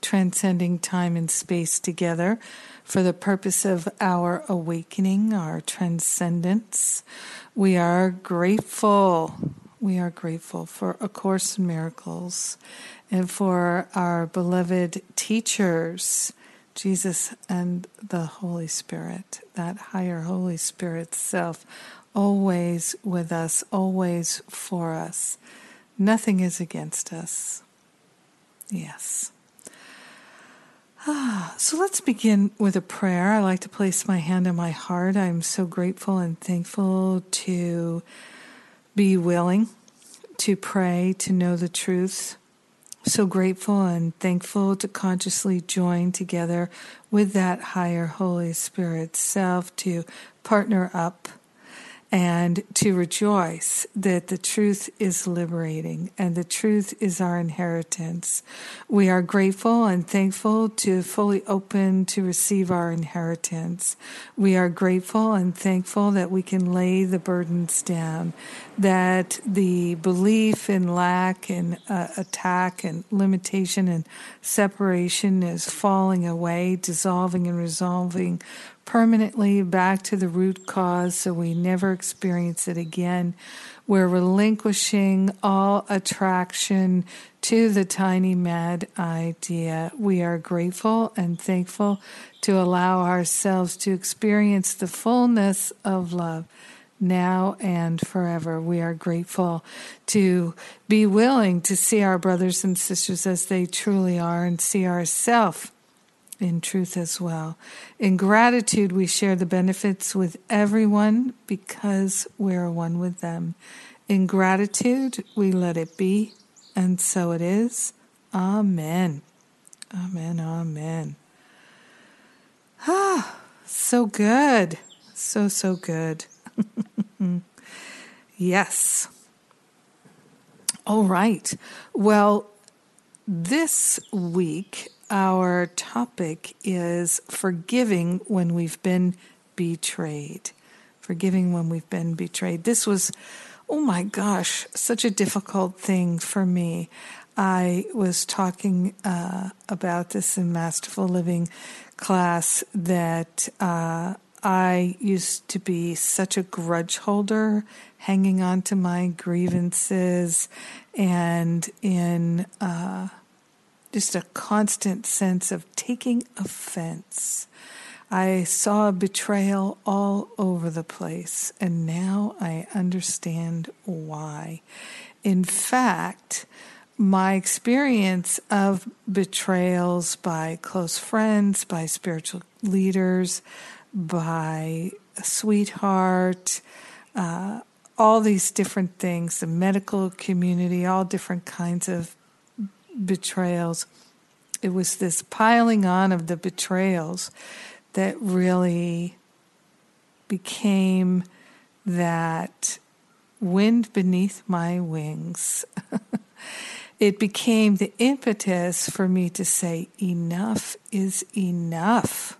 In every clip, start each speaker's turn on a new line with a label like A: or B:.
A: transcending time and space together for the purpose of our awakening, our transcendence. We are grateful. We are grateful for A Course in Miracles and for our beloved teachers, Jesus and the Holy Spirit, that higher Holy Spirit self, always with us, always for us. Nothing is against us. Yes. So let's begin with a prayer. I like to place my hand on my heart. I'm so grateful and thankful to be willing to pray, to know the truth. So grateful and thankful to consciously join together with that higher Holy Spirit self to partner up and to rejoice that the truth is liberating and the truth is our inheritance. We are grateful and thankful to fully open to receive our inheritance. We are grateful and thankful that we can lay the burdens down, that the belief in lack and uh, attack and limitation and separation is falling away, dissolving and resolving permanently back to the root cause so we never experience it again. We're relinquishing all attraction to the tiny mad idea. We are grateful and thankful to allow ourselves to experience the fullness of love now and forever. We are grateful to be willing to see our brothers and sisters as they truly are and see ourselves in truth as well. In gratitude, we share the benefits with everyone because we're one with them. In gratitude, we let it be, and so it is. Amen. Amen. Amen. Ah, so good. So, so good. yes. All right. Well, this week our topic is forgiving when we've been betrayed. Forgiving when we've been betrayed. This was, oh my gosh, such a difficult thing for me. I was talking uh, about this in Masterful Living class that uh, I used to be such a grudge holder, hanging on to my grievances, and in uh, just a constant sense of taking offense. I saw betrayal all over the place, and now I understand why. In fact, my experience of betrayals by close friends, by spiritual leaders, by a sweetheart, uh, all these different things, the medical community, all different kinds of betrayals. It was this piling on of the betrayals that really became that wind beneath my wings. it became the impetus for me to say, enough is enough.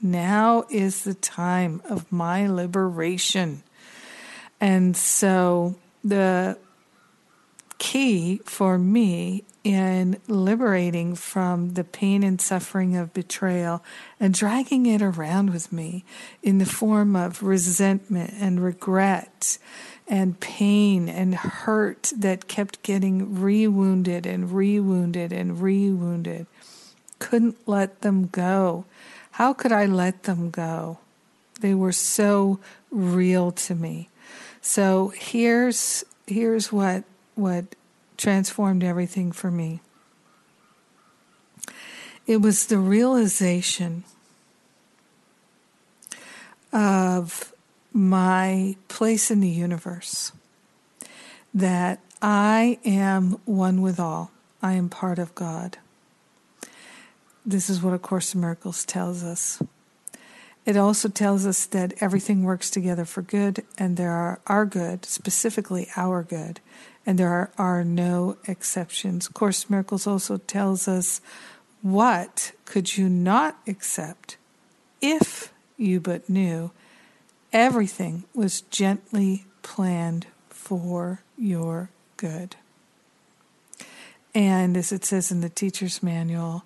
A: Now is the time of my liberation. And so the key for me in liberating from the pain and suffering of betrayal and dragging it around with me in the form of resentment and regret and pain and hurt that kept getting rewounded and rewounded and rewounded. Couldn't let them go. How could I let them go? They were so real to me. So here's here's what what transformed everything for me. It was the realization of my place in the universe that I am one with all. I am part of God. this is what A Course in Miracles tells us. It also tells us that everything works together for good, and there are our good, specifically our good, and there are, are no exceptions. Course Miracles also tells us what could you not accept if you but knew everything was gently planned for your good. And as it says in the teacher's manual,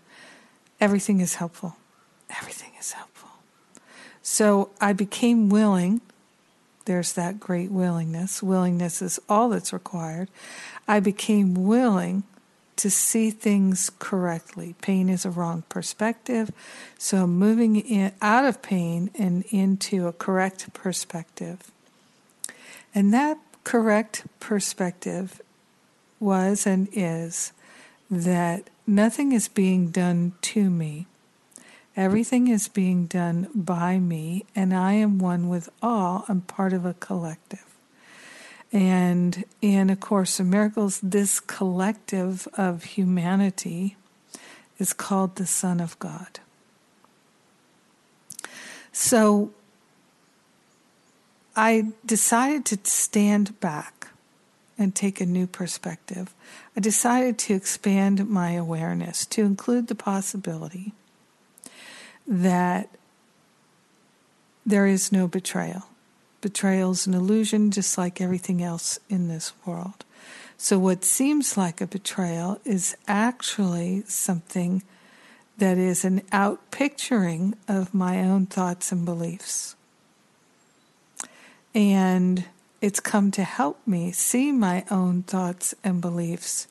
A: everything is helpful. Everything is helpful. So I became willing. There's that great willingness. Willingness is all that's required. I became willing to see things correctly. Pain is a wrong perspective. So moving in, out of pain and into a correct perspective. And that correct perspective was and is that nothing is being done to me. Everything is being done by me, and I am one with all. I'm part of a collective. And in A Course in Miracles, this collective of humanity is called the Son of God. So I decided to stand back and take a new perspective. I decided to expand my awareness to include the possibility that there is no betrayal. Betrayal is an illusion, just like everything else in this world. So, what seems like a betrayal is actually something that is an outpicturing of my own thoughts and beliefs. And it's come to help me see my own thoughts and beliefs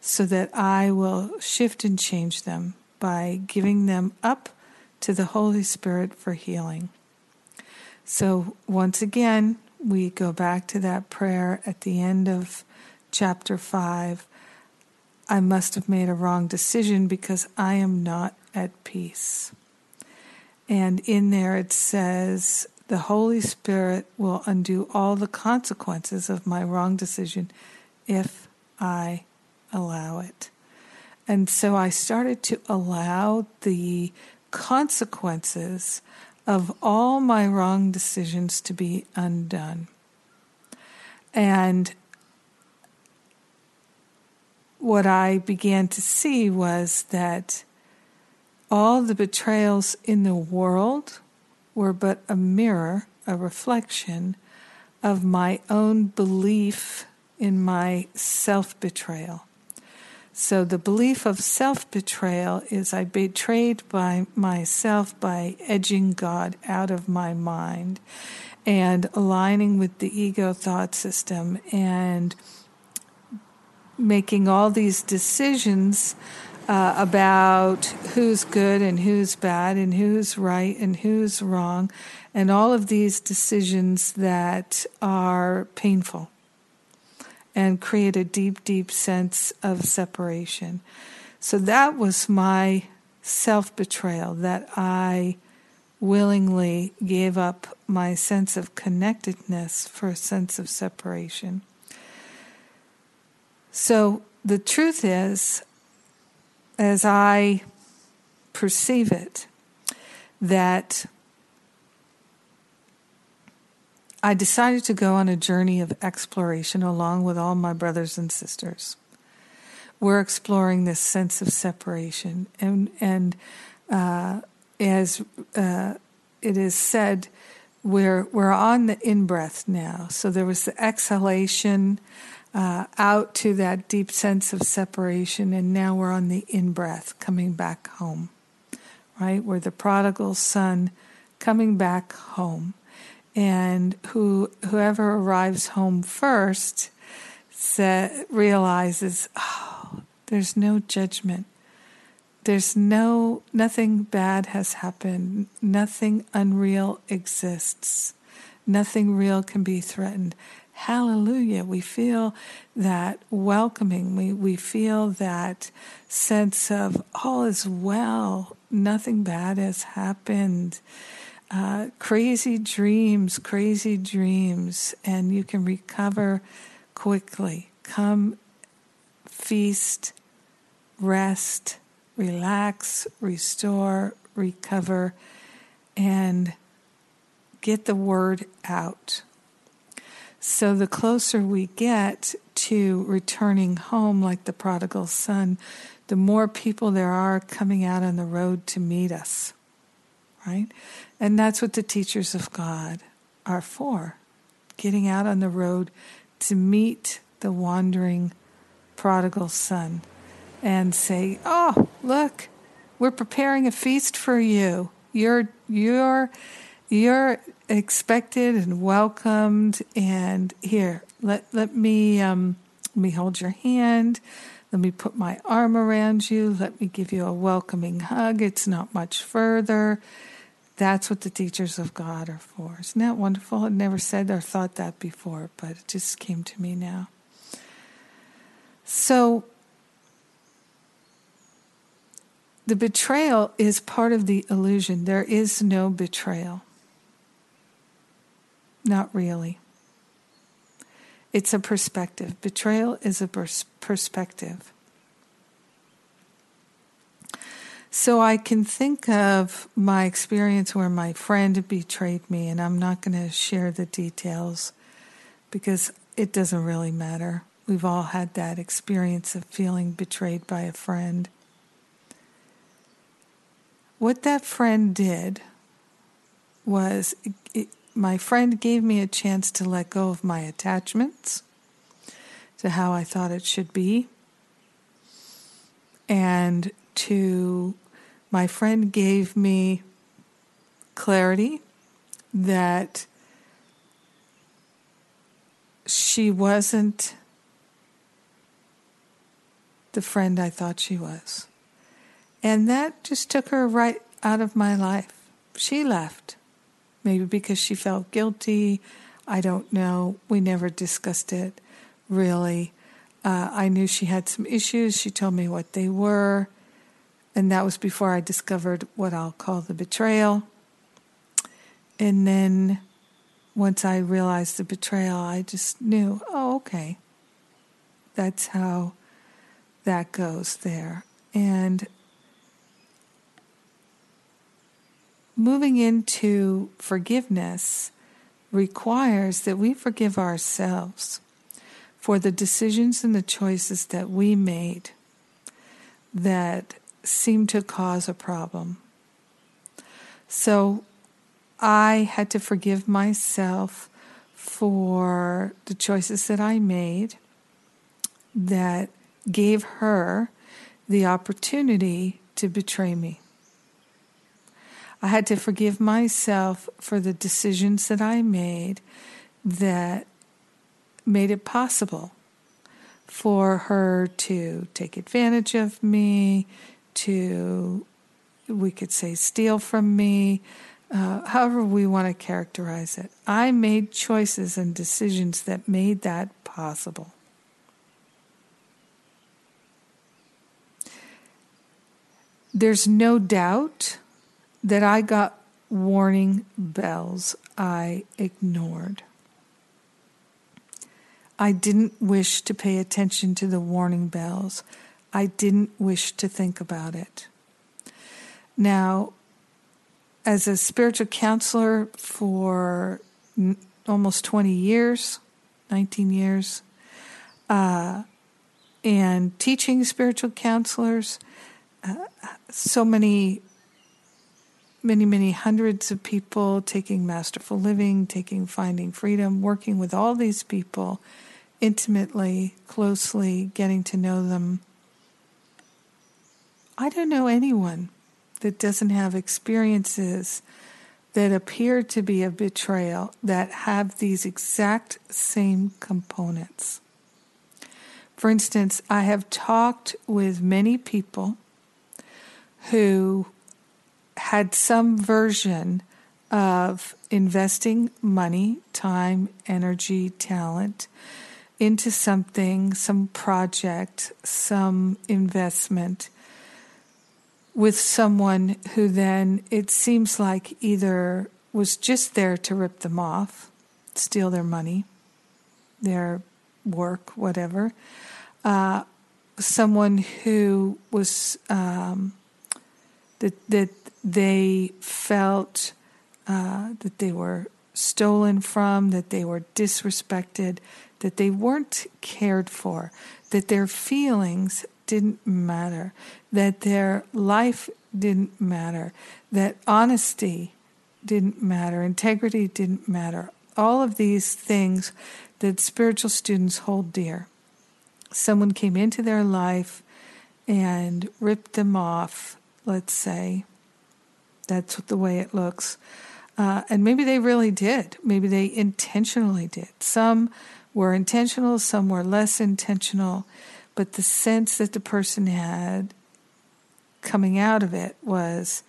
A: so that I will shift and change them by giving them up to the Holy Spirit for healing. So, once again, we go back to that prayer at the end of chapter 5. I must have made a wrong decision because I am not at peace. And in there it says, the Holy Spirit will undo all the consequences of my wrong decision if I allow it. And so I started to allow the consequences of all my wrong decisions to be undone. And what I began to see was that all the betrayals in the world were but a mirror, a reflection of my own belief in my self betrayal. So the belief of self betrayal is I betrayed by myself by edging God out of my mind and aligning with the ego thought system and making all these decisions uh, about who's good and who's bad and who's right and who's wrong, and all of these decisions that are painful and create a deep, deep sense of separation. So that was my self betrayal that I willingly gave up my sense of connectedness for a sense of separation. So the truth is, as I perceive it, that I decided to go on a journey of exploration along with all my brothers and sisters. We're exploring this sense of separation, and and uh, as uh, it is said, we're we're on the in breath now. So there was the exhalation uh, out to that deep sense of separation, and now we're on the in breath, coming back home, right? We're the prodigal son coming back home, and who whoever arrives home first realizes, oh, there's no judgment. There's no nothing bad has happened. Nothing unreal exists. Nothing real can be threatened hallelujah. We feel that welcoming. We, we feel that sense of all is well, nothing bad has happened. Uh, crazy dreams, crazy dreams, and you can recover quickly. Come, feast, rest, relax, restore, recover, and get the word out. So the closer we get to returning home, like the prodigal son, the more people there are coming out on the road to meet us, right? And that's what the teachers of God are for getting out on the road to meet the wandering prodigal son and say, "Oh, look, we're preparing a feast for you. You're you're you're expected and welcomed and here, let let me um, let me hold your hand. Let me put my arm around you. Let me give you a welcoming hug. It's not much further. That's what the teachers of God are for. Isn't that wonderful? I'd never said or thought that before, but it just came to me now. So, the betrayal is part of the illusion. There is no betrayal. Not really. It's a perspective. Betrayal is a pers- perspective. So I can think of my experience where my friend betrayed me, and I'm not going to share the details because it doesn't really matter. We've all had that experience of feeling betrayed by a friend. What that friend did was it, my friend gave me a chance to let go of my attachments to how I thought it should be and to my friend gave me clarity that she wasn't the friend I thought she was. And that just took her right out of my life. She left. Maybe because she felt guilty. I don't know. We never discussed it really. Uh, I knew she had some issues. She told me what they were. And that was before I discovered what I'll call the betrayal. And then once I realized the betrayal, I just knew, oh, okay. That's how that goes there. And moving into forgiveness requires that we forgive ourselves for the decisions and the choices that we made that seemed to cause a problem. So I had to forgive myself for the choices that I made that gave her the opportunity to betray me. I had to forgive myself for the decisions that I made that made it possible for her to take advantage of me, to, we could say, steal from me, uh, however we want to characterize it. I made choices and decisions that made that possible. There's no doubt that I got warning bells I ignored. I didn't wish to pay attention to the warning bells. I didn't wish to think about it. Now, as a spiritual counselor for n- almost 20 years, 19 years, uh, and teaching spiritual counselors, uh, so many, many, many hundreds of people taking masterful living, taking finding freedom, working with all these people intimately, closely, getting to know them I don't know anyone that doesn't have experiences that appear to be a betrayal that have these exact same components. For instance, I have talked with many people who had some version of investing money, time, energy, talent into something, some project, some investment with someone who then it seems like either was just there to rip them off, steal their money, their work, whatever, uh, someone who was um, that that they felt uh, that they were stolen from, that they were disrespected, that they weren't cared for, that their feelings didn't matter, that their life didn't matter, that honesty didn't matter, integrity didn't matter. All of these things that spiritual students hold dear. Someone came into their life and ripped them off, let's say. That's the way it looks. Uh, and maybe they really did. Maybe they intentionally did. Some were intentional, some were less intentional, but the sense that the person had coming out of it was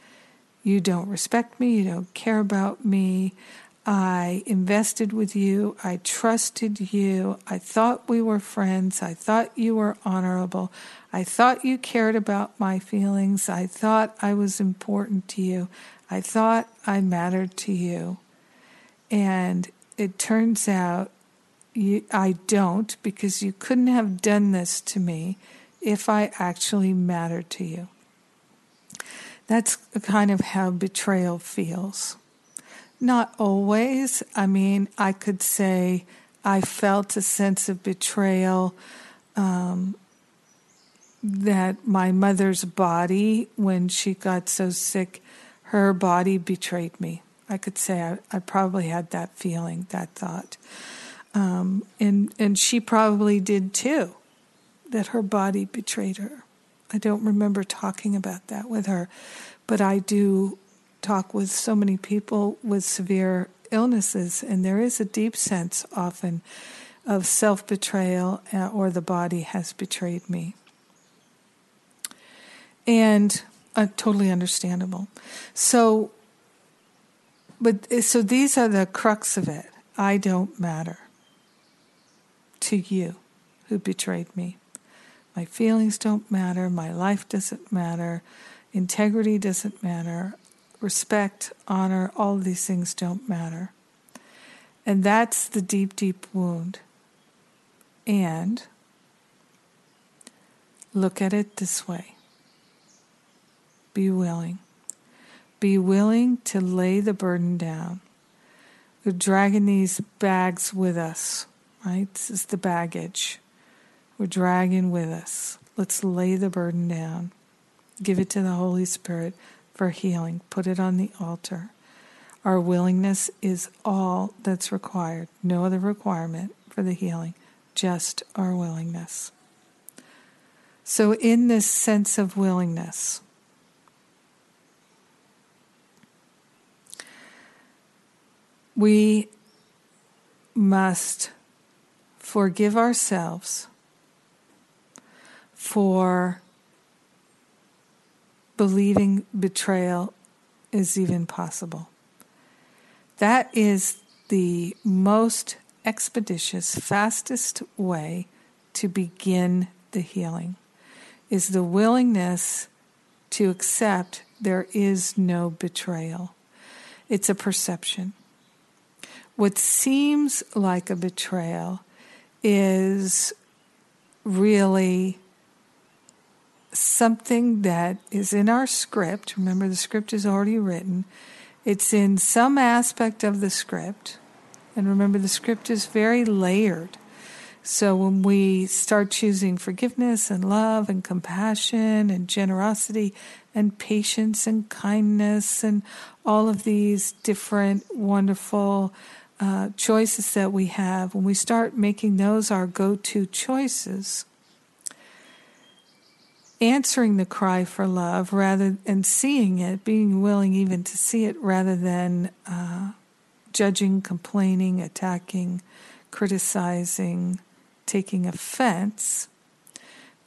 A: you don't respect me, you don't care about me. I invested with you, I trusted you, I thought we were friends, I thought you were honorable, I thought you cared about my feelings, I thought I was important to you, I thought I mattered to you. And it turns out you, I don't because you couldn't have done this to me if I actually mattered to you. That's kind of how betrayal feels. Not always. I mean, I could say I felt a sense of betrayal um, that my mother's body, when she got so sick, her body betrayed me. I could say I, I probably had that feeling, that thought. Um, and and she probably did too, that her body betrayed her. I don't remember talking about that with her, but I do talk with so many people with severe illnesses, and there is a deep sense often of self betrayal uh, or the body has betrayed me. And uh, totally understandable. So, but so these are the crux of it. I don't matter to you who betrayed me. My feelings don't matter. My life doesn't matter. Integrity doesn't matter. Respect, honor, all these things don't matter. And that's the deep, deep wound. And look at it this way be willing. Be willing to lay the burden down. We're dragging these bags with us, right? This is the baggage we're dragging with us. Let's lay the burden down. Give it to the Holy Spirit for healing. Put it on the altar. Our willingness is all that's required. No other requirement for the healing, just our willingness. So, in this sense of willingness, we must forgive ourselves for believing betrayal is even possible. That is the most expeditious, fastest way to begin the healing is the willingness to accept there is no betrayal. It's a perception. What seems like a betrayal is really something that is in our script. Remember, the script is already written. It's in some aspect of the script. And remember, the script is very layered. So when we start choosing forgiveness and love and compassion and generosity and patience and kindness and all of these different wonderful uh, choices that we have, when we start making those our go to choices, answering the cry for love rather and seeing it, being willing even to see it rather than uh, judging, complaining, attacking, criticizing, taking offense.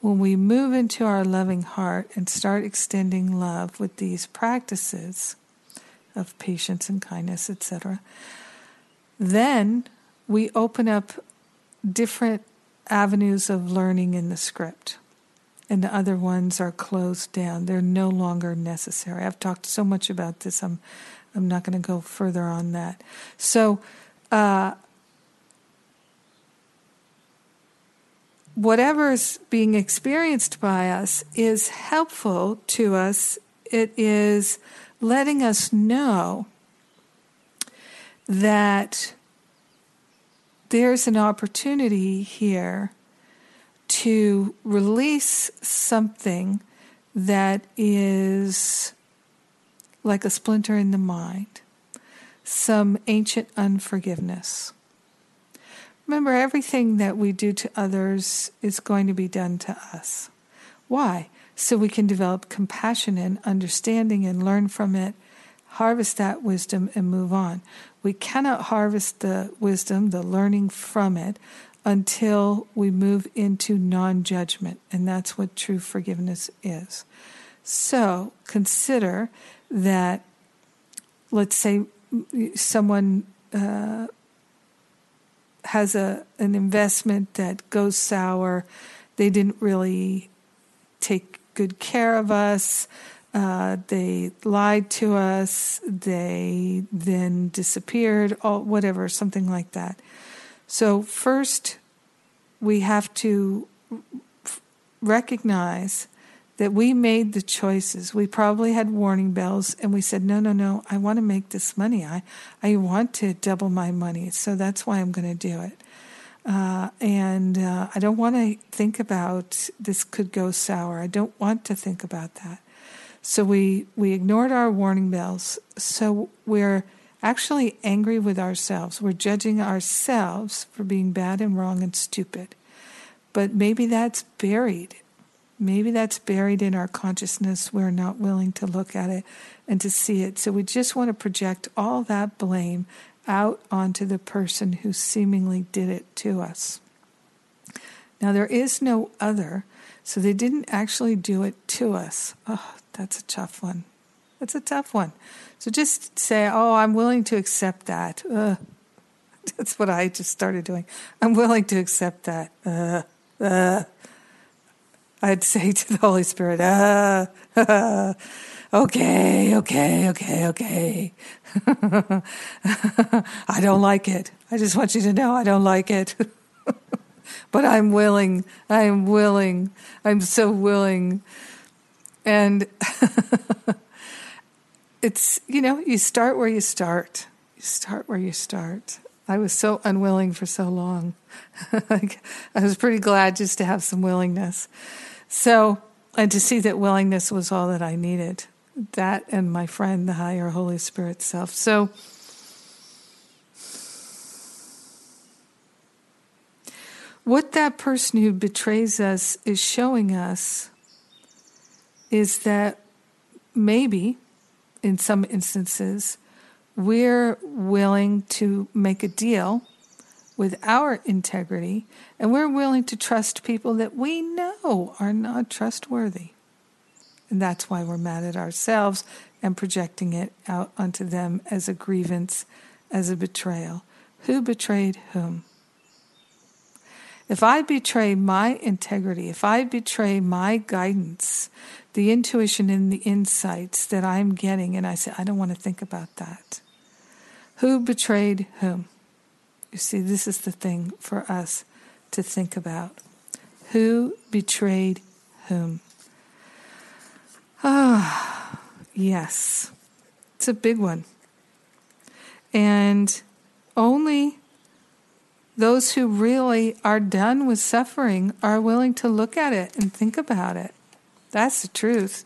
A: When we move into our loving heart and start extending love with these practices of patience and kindness, etc., then we open up different avenues of learning in the script and the other ones are closed down. They're no longer necessary. I've talked so much about this. I'm I'm not going to go further on that. So, uh, whatever is being experienced by us is helpful to us. It is letting us know that there's an opportunity here to release something that is like a splinter in the mind, some ancient unforgiveness. Remember, everything that we do to others is going to be done to us. Why? So we can develop compassion and understanding and learn from it, harvest that wisdom, and move on. We cannot harvest the wisdom, the learning from it, until we move into non judgment. And that's what true forgiveness is. So consider that, let's say, someone uh, has a an investment that goes sour. They didn't really take good care of us. Uh, they lied to us. They then disappeared. All whatever, something like that. So first, we have to recognize that we made the choices. We probably had warning bells and we said, no, no, no, I want to make this money. I, I want to double my money. So that's why I'm going to do it. Uh, and uh, I don't want to think about this could go sour. I don't want to think about that. So we, we ignored our warning bells. So we're actually angry with ourselves. We're judging ourselves for being bad and wrong and stupid. But maybe that's buried Maybe that's buried in our consciousness. We're not willing to look at it and to see it. So we just want to project all that blame out onto the person who seemingly did it to us. Now, there is no other, so they didn't actually do it to us. Oh, that's a tough one. That's a tough one. So just say, oh, I'm willing to accept that. That's what I just started doing. I'm willing to accept that. Uh, uh. I'd say to the Holy Spirit, okay, okay, okay, okay. I don't like it. I just want you to know I don't like it. but I'm willing. I'm willing. I'm so willing. And it's, you know, you start where you start. You start where you start. I was so unwilling for so long. I was pretty glad just to have some willingness. So, and to see that willingness was all that I needed. That and my friend, the higher Holy Spirit self. So, what that person who betrays us is showing us is that maybe, in some instances, we're willing to make a deal with our integrity, and we're willing to trust people that we know are not trustworthy. And that's why we're mad at ourselves and projecting it out onto them as a grievance, as a betrayal. Who betrayed whom? If I betray my integrity, if I betray my guidance, the intuition and the insights that I'm getting, and I say, I don't want to think about that. Who betrayed whom? You see, this is the thing for us to think about. Who betrayed whom? Ah, yes. It's a big one. And only those who really are done with suffering are willing to look at it and think about it. That's the truth.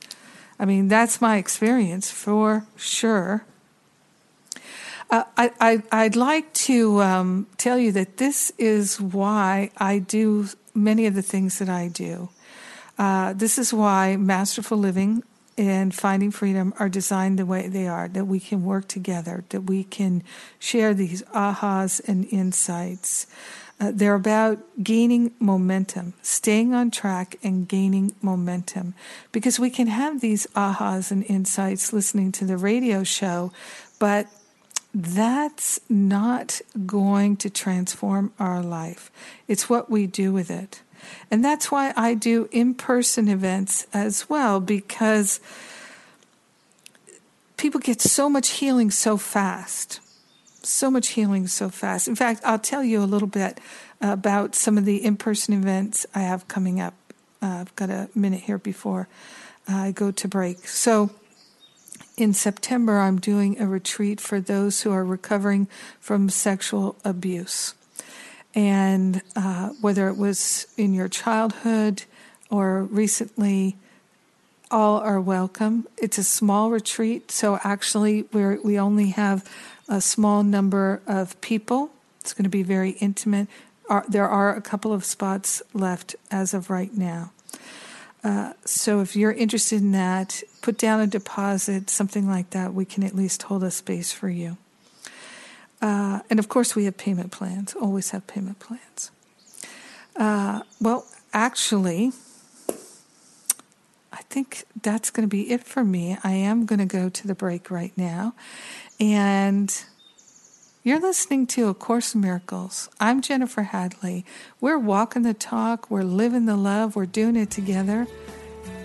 A: I mean, that's my experience for sure. Uh, I, I, would like to um, tell you that this is why I do many of the things that I do. Uh, this is why Masterful Living and Finding Freedom are designed the way they are, that we can work together, that we can share these ahas and insights. Uh, they're about gaining momentum, staying on track and gaining momentum. Because we can have these ahas and insights listening to the radio show, but that's not going to transform our life. It's what we do with it. And that's why I do in person events as well, because people get so much healing so fast. so much healing so fast. In fact, I'll tell you a little bit about some of the in person events I have coming up. Uh, I've got a minute here before I go to break. So, in September, I'm doing a retreat for those who are recovering from sexual abuse. And uh, whether it was in your childhood or recently, all are welcome. It's a small retreat, so actually, we we only have a small number of people. It's going to be very intimate. there are a couple of spots left as of right now. Uh, so if you're interested in that, put down a deposit, something like that. We can at least hold a space for you. Uh, and of course, we have payment plans, always have payment plans. Uh, well, actually, I think that's going to be it for me. I am going to go to the break right now. And you're listening to A Course in Miracles. I'm Jennifer Hadley. We're walking the talk, we're living the love, we're doing it together.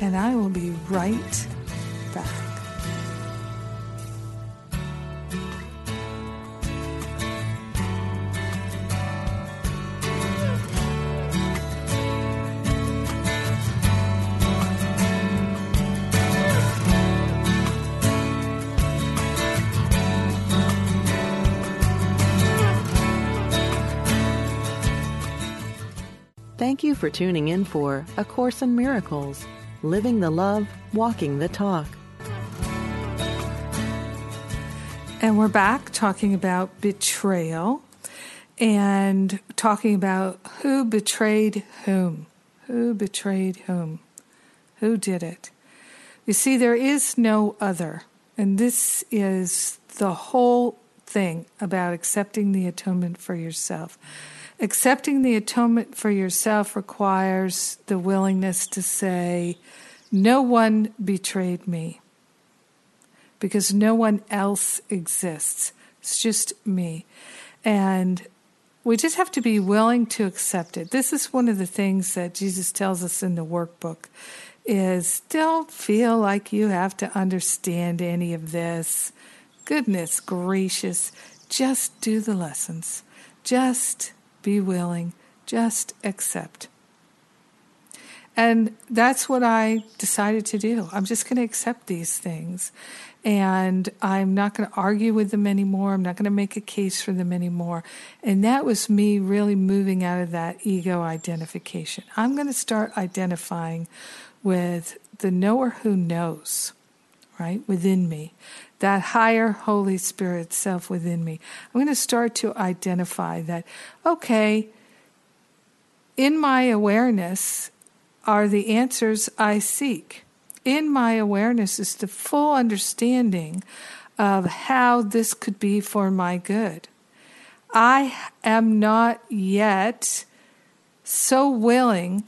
A: And I will be right back.
B: Thank you for tuning in for A Course in Miracles Living the Love, Walking the Talk.
A: And we're back talking about betrayal and talking about who betrayed whom. Who betrayed whom? Who did it? You see, there is no other. And this is the whole thing about accepting the atonement for yourself. Accepting the atonement for yourself requires the willingness to say, No one betrayed me because no one else exists. It's just me. And we just have to be willing to accept it. This is one of the things that Jesus tells us in the workbook is don't feel like you have to understand any of this. Goodness gracious, just do the lessons. Just be willing, just accept. And that's what I decided to do. I'm just going to accept these things. And I'm not going to argue with them anymore. I'm not going to make a case for them anymore. And that was me really moving out of that ego identification. I'm going to start identifying with the knower who knows, right, within me that higher Holy Spirit self within me. I'm going to start to identify that, okay, in my awareness are the answers I seek. In my awareness is the full understanding of how this could be for my good. I am not yet so willing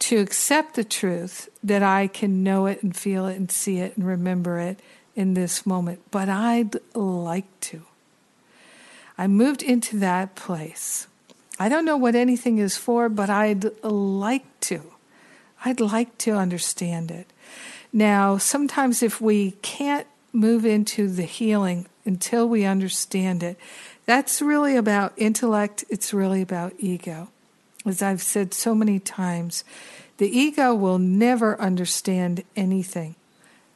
A: to accept the truth that I can know it and feel it and see it and remember it in this moment, but I'd like to. I moved into that place. I don't know what anything is for, but I'd like to. I'd like to understand it. Now, sometimes if we can't move into the healing until we understand it, that's really about intellect, it's really about ego. As I've said so many times, the ego will never understand anything.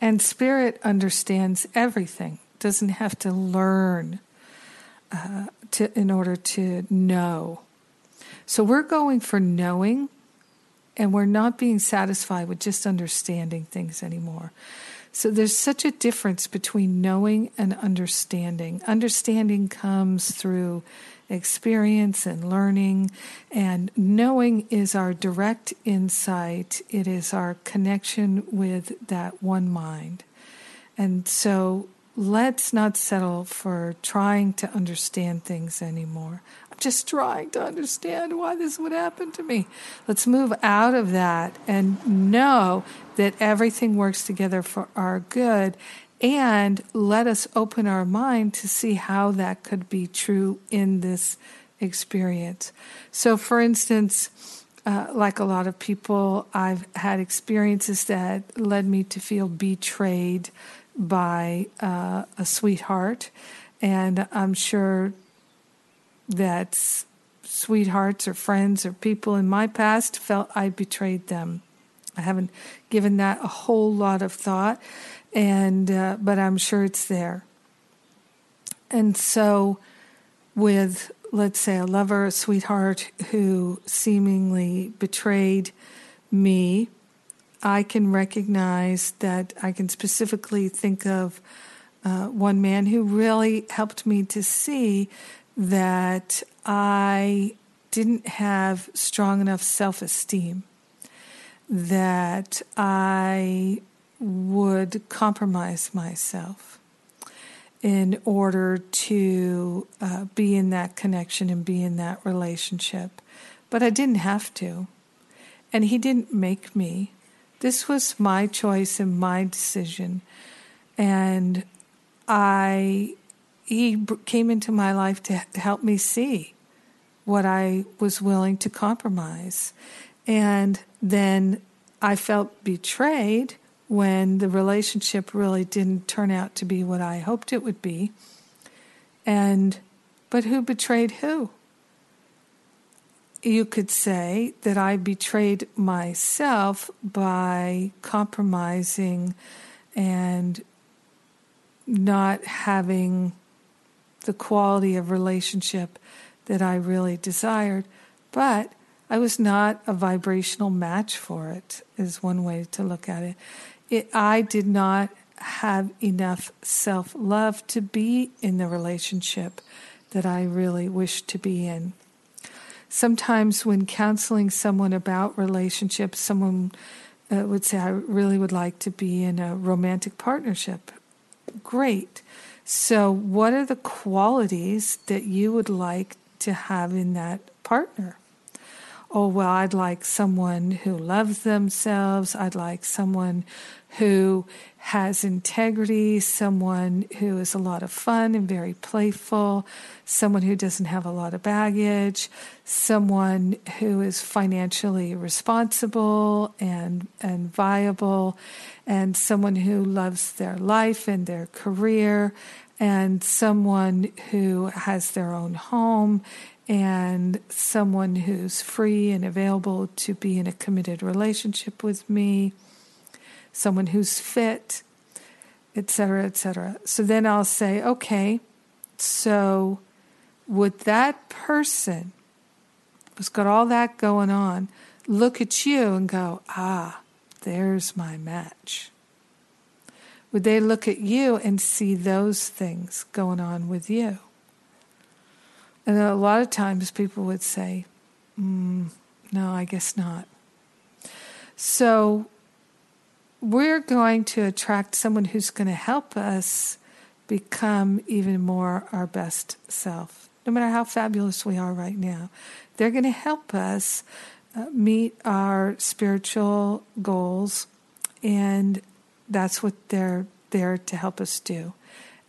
A: And spirit understands everything, doesn't have to learn uh, to, in order to know. So we're going for knowing, and we're not being satisfied with just understanding things anymore. So there's such a difference between knowing and understanding. Understanding comes through experience and learning, and knowing is our direct insight, it is our connection with that one mind. And so let's not settle for trying to understand things anymore. I'm just trying to understand why this would happen to me. Let's move out of that and know that everything works together for our good and let us open our mind to see how that could be true in this experience. So, for instance, uh, like a lot of people, I've had experiences that led me to feel betrayed by uh, a sweetheart. And I'm sure that sweethearts or friends or people in my past felt I betrayed them. I haven't given that a whole lot of thought, and uh, but I'm sure it's there. And so, with let's say a lover, a sweetheart who seemingly betrayed me, I can recognize that I can specifically think of uh, one man who really helped me to see that I didn't have strong enough self esteem, that I would compromise myself in order to uh, be in that connection and be in that relationship. But I didn't have to. And he didn't make me. This was my choice and my decision. And I he came into my life to help me see what I was willing to compromise. And then I felt betrayed when the relationship really didn't turn out to be what I hoped it would be. And but who betrayed who? You could say that I betrayed myself by compromising and not having the quality of relationship that I really desired, but I was not a vibrational match for it, is one way to look at it. It I did not have enough self love to be in the relationship that I really wished to be in. Sometimes, when counseling someone about relationships, someone uh, would say, I really would like to be in a romantic partnership. Great. So, what are the qualities that you would like to have in that partner? Oh, well, I'd like someone who loves themselves. I'd like someone who has integrity, someone who is a lot of fun and very playful, someone who doesn't have a lot of baggage, someone who is financially responsible and, and viable, and someone who loves their life and their career, and someone who has their own home and someone who's free and available to be in a committed relationship with me someone who's fit, etc., etc. So then I'll say, okay, so would that person who's got all that going on look at you and go, ah, there's my match? Would they look at you and see those things going on with you? And a lot of times people would say, mm, no, I guess not. So we're going to attract someone who's going to help us become even more our best self, no matter how fabulous we are right now. They're going to help us uh, meet our spiritual goals, and that's what they're there to help us do.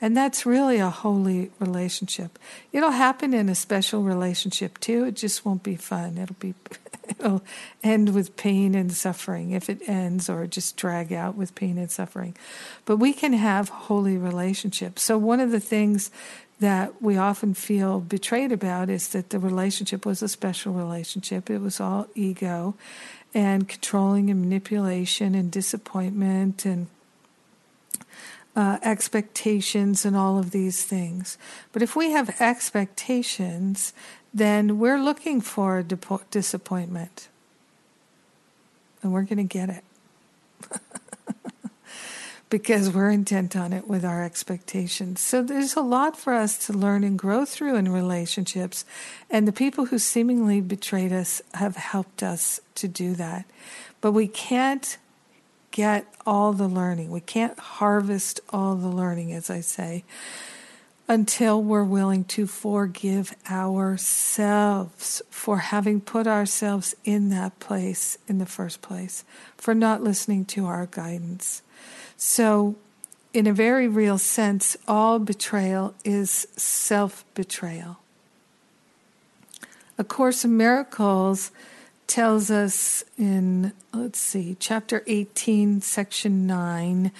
A: And that's really a holy relationship. It'll happen in a special relationship too. It just won't be fun. It'll be it'll end with pain and suffering if it ends or just drag out with pain and suffering. But we can have holy relationships. So one of the things that we often feel betrayed about is that the relationship was a special relationship. It was all ego and controlling and manipulation and disappointment and uh, expectations and all of these things. But if we have expectations, then we're looking for disappointment. And we're going to get it. because we're intent on it with our expectations. So there's a lot for us to learn and grow through in relationships. And the people who seemingly betrayed us have helped us to do that. But we can't get all the learning. We can't harvest all the learning, as I say, until we're willing to forgive ourselves for having put ourselves in that place in the first place, for not listening to our guidance. So, in a very real sense, all betrayal is self betrayal. A Course in Miracles tells us in, let's see, chapter 18, section 9,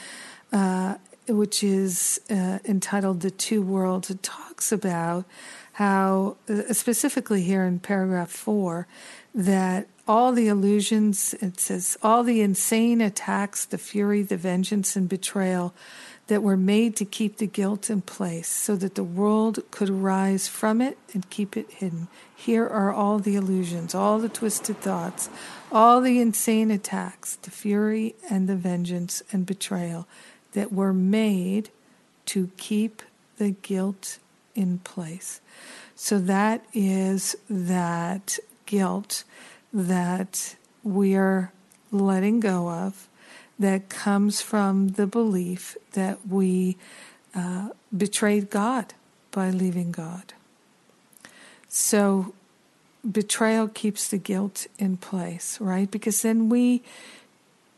A: uh, which is uh, entitled The Two Worlds, it talks about how, uh, specifically here in paragraph four, that all the illusions, it says, all the insane attacks, the fury, the vengeance, and betrayal that were made to keep the guilt in place so that the world could rise from it and keep it hidden. Here are all the illusions, all the twisted thoughts, all the insane attacks, the fury and the vengeance and betrayal that were made to keep the guilt in place. So that is that guilt that we're letting go of that comes from the belief that we uh, betrayed God by leaving God. So betrayal keeps the guilt in place, right? Because then we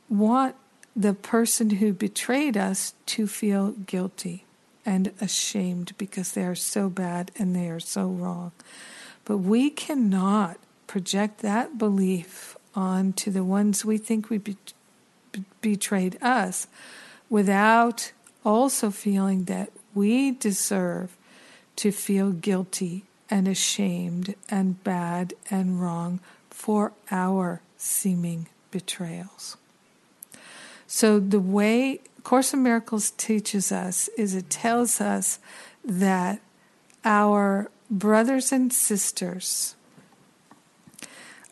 A: want the person who betrayed us to feel guilty and ashamed because they are so bad and they are so wrong. But we cannot project that belief onto the ones we think we be- betrayed us without also feeling that we deserve to feel guilty and ashamed and bad and wrong for our seeming betrayals. So, the way Course in Miracles teaches us is it tells us that our brothers and sisters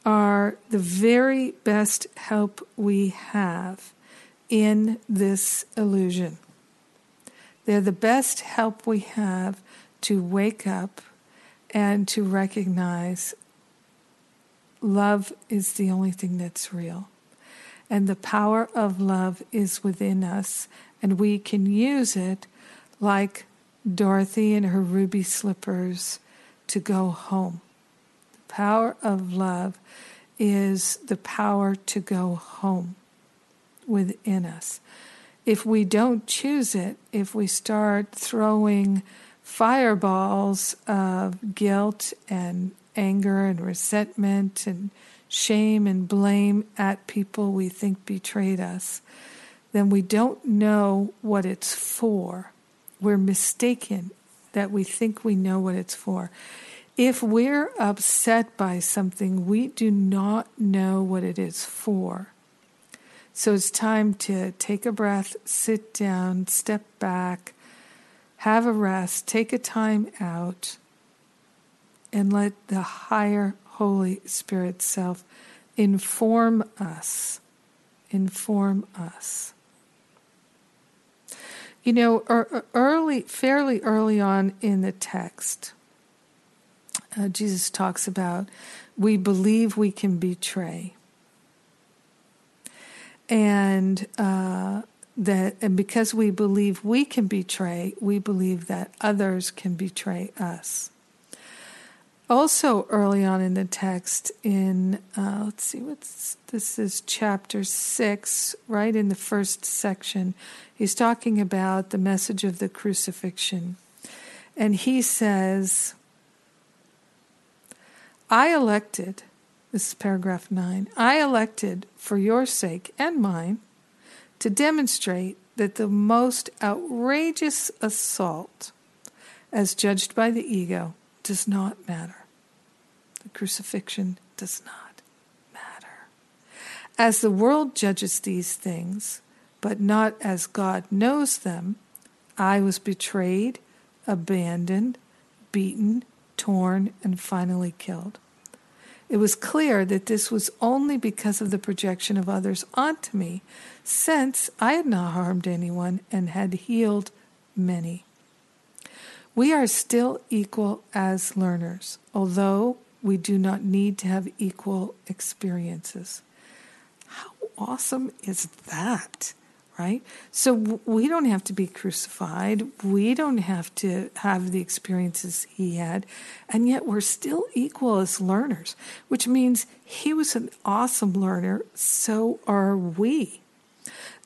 A: are the very best help we have in this illusion. They're the best help we have to wake up and to recognize love is the only thing that's real. And the power of love is within us, and we can use it like Dorothy and her ruby slippers to go home. Power of love is the power to go home within us. If we don't choose it, if we start throwing fireballs of guilt and anger and resentment and shame and blame at people we think betrayed us, then we don't know what it's for. We're mistaken that we think we know what it's for. If we're upset by something, we do not know what it is for. So it's time to take a breath, sit down, step back, have a rest, take a time out, and let the higher Holy Spirit self inform us. Inform us. You know, er, er, early, fairly early on in the text, uh, Jesus talks about we believe we can betray. And uh, that and because we believe we can betray, we believe that others can betray us. Also, early on in the text, in uh, let's see, what's this is chapter six, right in the first section, he's talking about the message of the crucifixion, and he says, "I elected." This is paragraph 9. I elected, for your sake and mine, to demonstrate that the most outrageous assault, as judged by the ego, does not matter. The crucifixion does not matter. As the world judges these things, but not as God knows them, I was betrayed, abandoned, beaten, torn, and finally killed. It was clear that this was only because of the projection of others onto me, since I had not harmed anyone and had healed many. We are still equal as learners, although we do not need to have equal experiences. How awesome is that? Right? So we don't have to be crucified. We don't have to have the experiences he had. And yet we're still equal as learners, which means he was an awesome learner. So are we.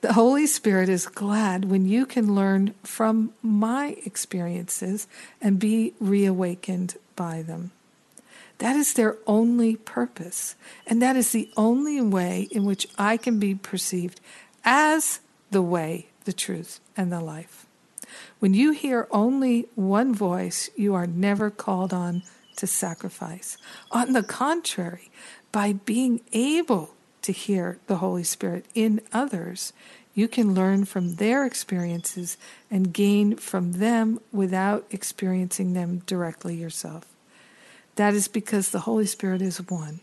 A: The Holy Spirit is glad when you can learn from my experiences and be reawakened by them. That is their only purpose. And that is the only way in which I can be perceived as the way, the truth, and the life. When you hear only one voice, you are never called on to sacrifice. On the contrary, by being able to hear the Holy Spirit in others, you can learn from their experiences and gain from them without experiencing them directly yourself. That is because the Holy Spirit is one,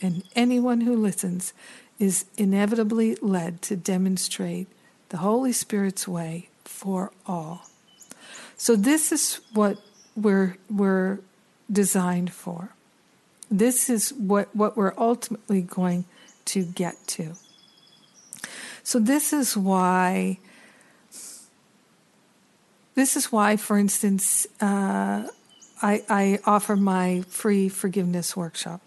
A: and anyone who listens is inevitably led to demonstrate the Holy Spirit's way for all. So this is what we're we're designed for. This is what, what we're ultimately going to get to. So this is why this is why, for instance, uh, I, I, offer my free forgiveness workshop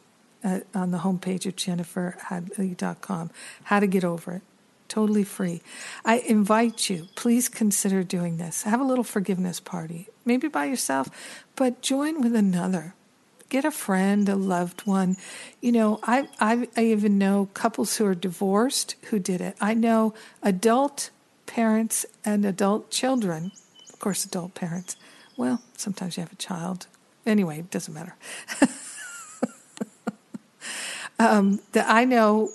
A: on the homepage of jenniferhadley.com, how to get over it totally free. I invite you, please consider doing this. Have a little forgiveness party, maybe by yourself, but join with another. Get a friend, a loved one. You know, I, I, I even know couples who are divorced who did it. I know adult parents and adult children, of course, adult parents. Well, sometimes you have a child. Anyway, it doesn't matter. um, that I know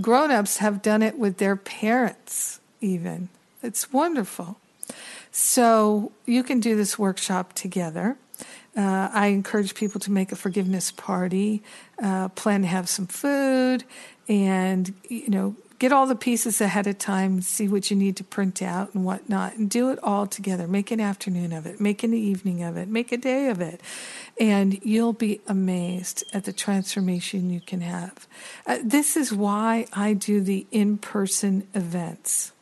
A: grown-ups have done it with their parents even. It's wonderful. So you can do this workshop together. Uh, i encourage people to make a forgiveness party uh, plan to have some food and you know get all the pieces ahead of time, see what you need to print out and whatnot, and do it all together. Make an afternoon of it, make an evening of it, make a day of it. And you'll be amazed at the transformation you can have. Uh, this is why I do the in person events.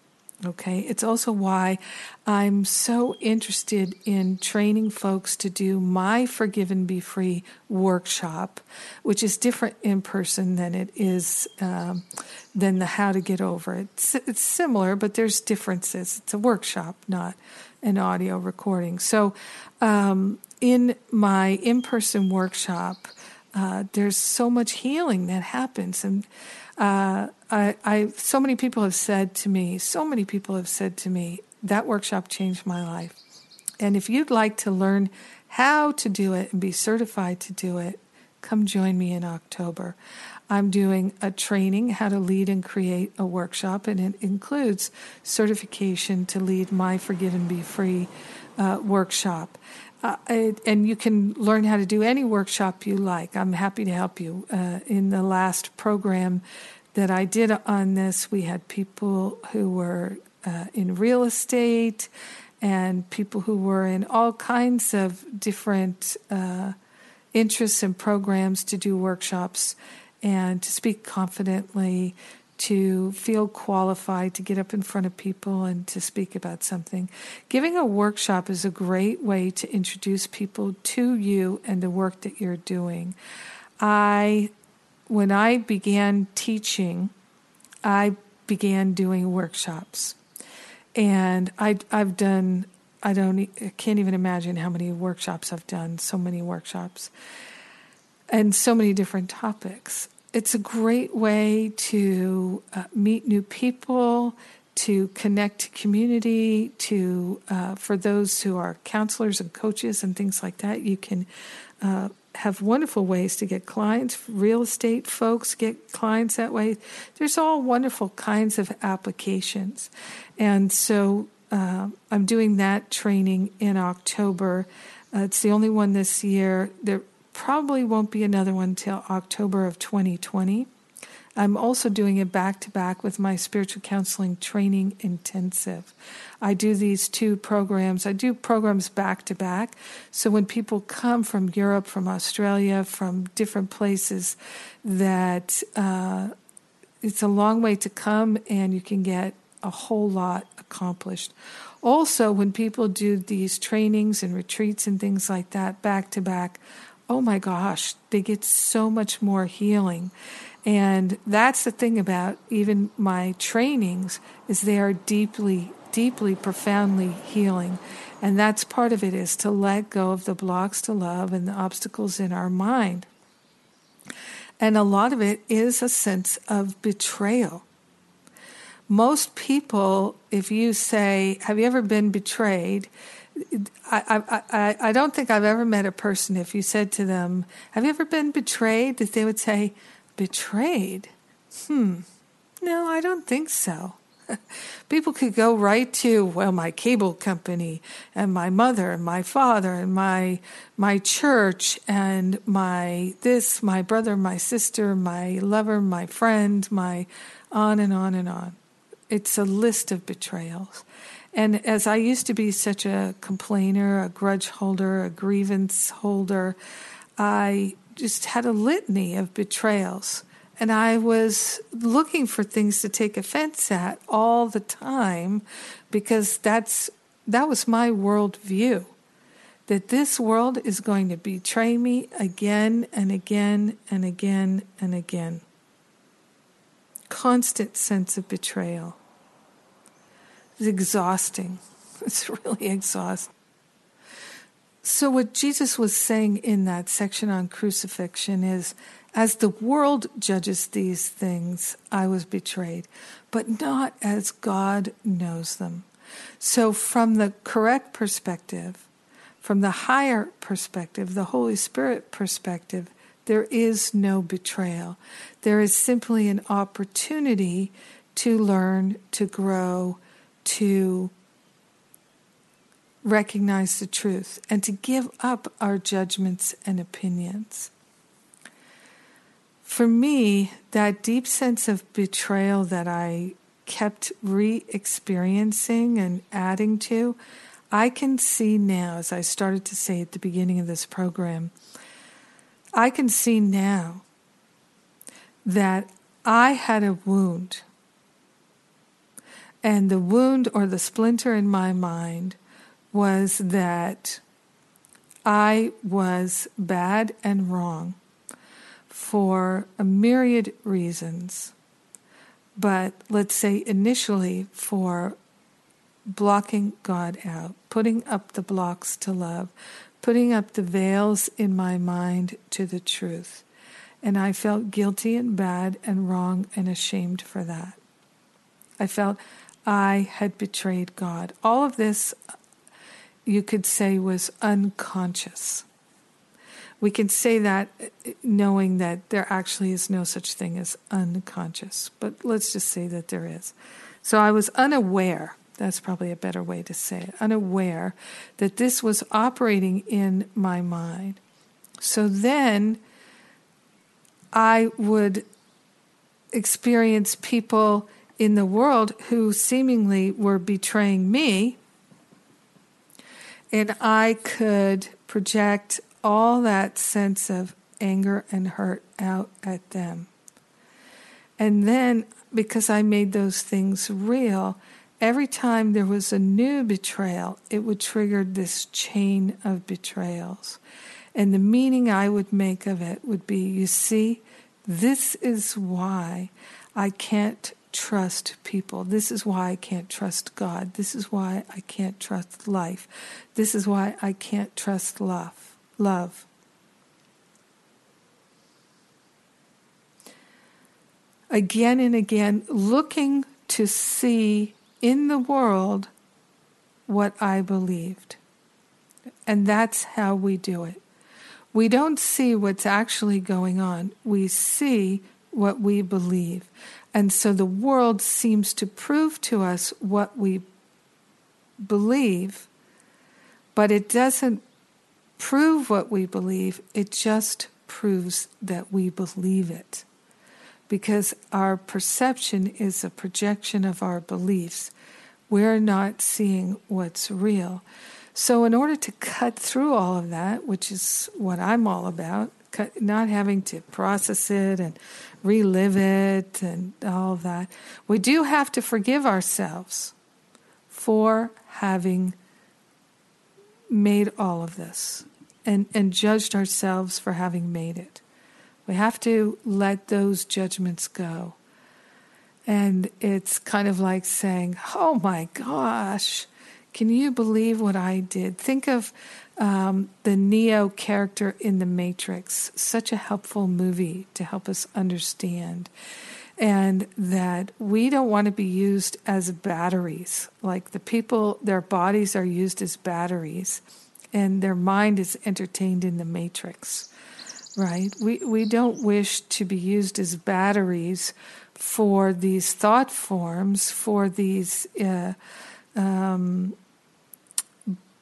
A: Okay, it's also why I'm so interested in training folks to do my Forgive and Be Free workshop, which is different in person than it is um, than the How to Get Over It. It's, it's similar, but there's differences. It's a workshop, not an audio recording. So, um, in my in person workshop, uh, there's so much healing that happens, and uh, I, I, so many people have said to me, so many people have said to me, that workshop changed my life. And if you'd like to learn how to do it and be certified to do it, come join me in October. I'm doing a training, how to lead and create a workshop, and it includes certification to lead my Forgive and Be Free uh, workshop. Uh, and you can learn how to do any workshop you like. I'm happy to help you. Uh, in the last program that I did on this, we had people who were uh, in real estate and people who were in all kinds of different uh, interests and programs to do workshops and to speak confidently to feel qualified to get up in front of people and to speak about something. Giving a workshop is a great way to introduce people to you and the work that you're doing. I when I began teaching, I began doing workshops. And I I've done I don't I can't even imagine how many workshops I've done, so many workshops. And so many different topics it's a great way to uh, meet new people, to connect to community, to uh, for those who are counselors and coaches and things like that. You can uh, have wonderful ways to get clients. Real estate folks get clients that way. There's all wonderful kinds of applications, and so uh, I'm doing that training in October. Uh, it's the only one this year. There probably won't be another one till October of 2020. I'm also doing it back to back with my spiritual counseling training intensive. I do these two programs. I do programs back to back. So when people come from Europe, from Australia, from different places, that uh, it's a long way to come and you can get a whole lot accomplished. Also, when people do these trainings and retreats and things like that back to back, oh my gosh, they get so much more healing. And that's the thing about even my trainings is they are deeply, deeply, profoundly healing. And that's part of it is to let go of the blocks to love and the obstacles in our mind. And a lot of it is a sense of betrayal. most people, if you say, Have you ever been betrayed? I, I, I, don't think I've ever met a person, if you said to them, Have you ever been betrayed? that they would say, Betrayed? Hmm, no, I don't think so. People could go right to well my cable company and my mother and my father and my my church and my this my brother my sister my lover my friend my on and on and on it's a list of betrayals and as I used to be such a complainer a grudge holder a grievance holder I just had a litany of betrayals and I was looking for things to take offense at all the time because that's that was my worldview. That this world is going to betray me again and again and again and again. Constant sense of betrayal. It's exhausting. It's really exhausting. So, what Jesus was saying in that section on crucifixion is as the world judges these things, I was betrayed, but not as God knows them. So, from the correct perspective, from the higher perspective, the Holy Spirit perspective, there is no betrayal. There is simply an opportunity to learn, to grow, to recognize the truth, and to give up our judgments and opinions for me, that deep sense of betrayal that I kept re experiencing and adding to, I can see now, as I started to say at the beginning of this program, I can see now that I had a wound. And the wound or the splinter in my mind was that I was bad and wrong for a myriad reasons, but let's say initially for blocking God out, putting up the blocks to love, putting up the veils in my mind to the truth. And I felt guilty and bad and wrong and ashamed for that. I felt I had betrayed God. All of this, you could say, was unconscious we can say that knowing that there actually is no such thing as unconscious, but let's just say that there is. So I was unaware, that's probably a better way to say it, unaware that this was operating in my mind. So then I would experience people in the world who seemingly were betraying me, and I could project all that sense of anger and hurt out at them. And then, because I made those things real, every time there was a new betrayal, it would trigger this chain of betrayals. And the meaning I would make of it would be you see, this is why I can't trust people. This is why I can't trust God. This is why I can't trust life. This is why I can't trust love love. Again and again, looking to see in the world what I believed. And that's how we do it. We don't see what's actually going on, we see what we believe. And so the world seems to prove to us what we believe, but it doesn't prove what we believe, it just proves that we believe it. Because our perception is a projection of our beliefs. We're not seeing what's real. So, in order to cut through all of that, which is what I'm all about, cut, not having to process it and relive it and all that, we do have to forgive ourselves for having made all of this and, and judged ourselves for having made it. We have to let those judgments go. And it's kind of like saying, Oh my gosh, can you believe what I did? Think of um, the Neo character in The Matrix, such a helpful movie to help us understand. and that we don't want to be used as batteries. Like the people, their bodies are used as batteries, and their mind is entertained in the matrix. Right? We we don't wish to be used as batteries for these thought forms, for these. Uh, um,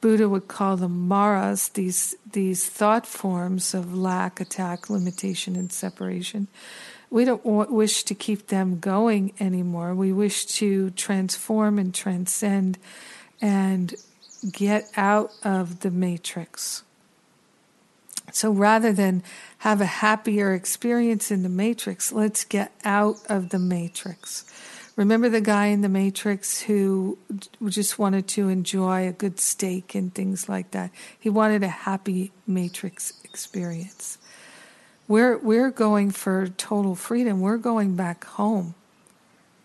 A: Buddha would call them maras, these these thought forms of lack, attack, limitation, and separation. We don't wish to keep them going anymore. We wish to transform and transcend and get out of the matrix. So rather than have a happier experience in the matrix, let's get out of the matrix. Remember the guy in the Matrix who just wanted to enjoy a good steak and things like that? He wanted a happy Matrix experience. We're, we're going for total freedom. We're going back home,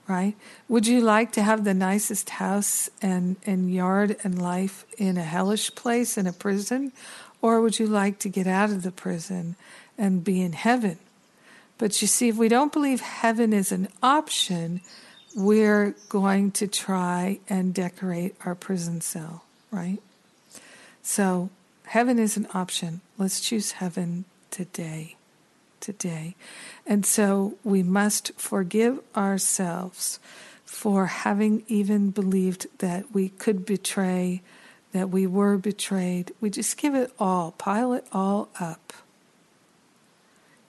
A: right? Would you like to have the nicest house and, and yard and life in a hellish place, in a prison? Or would you like to get out of the prison and be in heaven? But you see, if we don't believe heaven is an option, we're going to try and decorate our prison cell, right? So, heaven is an option. Let's choose heaven today. Today. And so, we must forgive ourselves for having even believed that we could betray, that we were betrayed. We just give it all, pile it all up.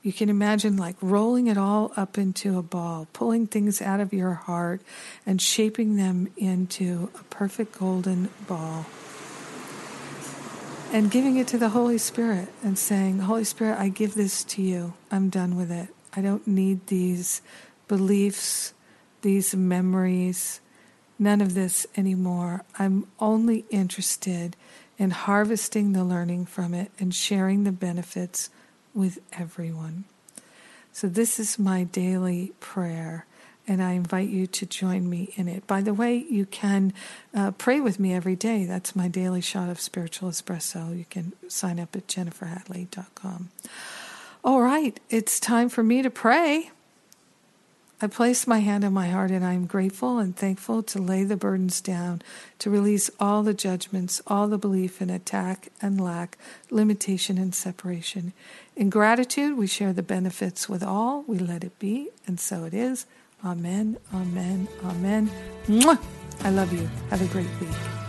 A: You can imagine like rolling it all up into a ball, pulling things out of your heart and shaping them into a perfect golden ball. And giving it to the Holy Spirit and saying, Holy Spirit, I give this to you. I'm done with it. I don't need these beliefs, these memories, none of this anymore. I'm only interested in harvesting the learning from it and sharing the benefits with everyone. So, this is my daily prayer, and I invite you to join me in it. By the way, you can uh, pray with me every day. That's my daily shot of spiritual espresso. You can sign up at jenniferhadley.com. All right, it's time for me to pray. I place my hand on my heart and I am grateful and thankful to lay the burdens down, to release all the judgments, all the belief in attack and lack, limitation and separation. In gratitude, we share the benefits with all. We let it be, and so it is. Amen, amen, amen. Mwah! I love you. Have a great week.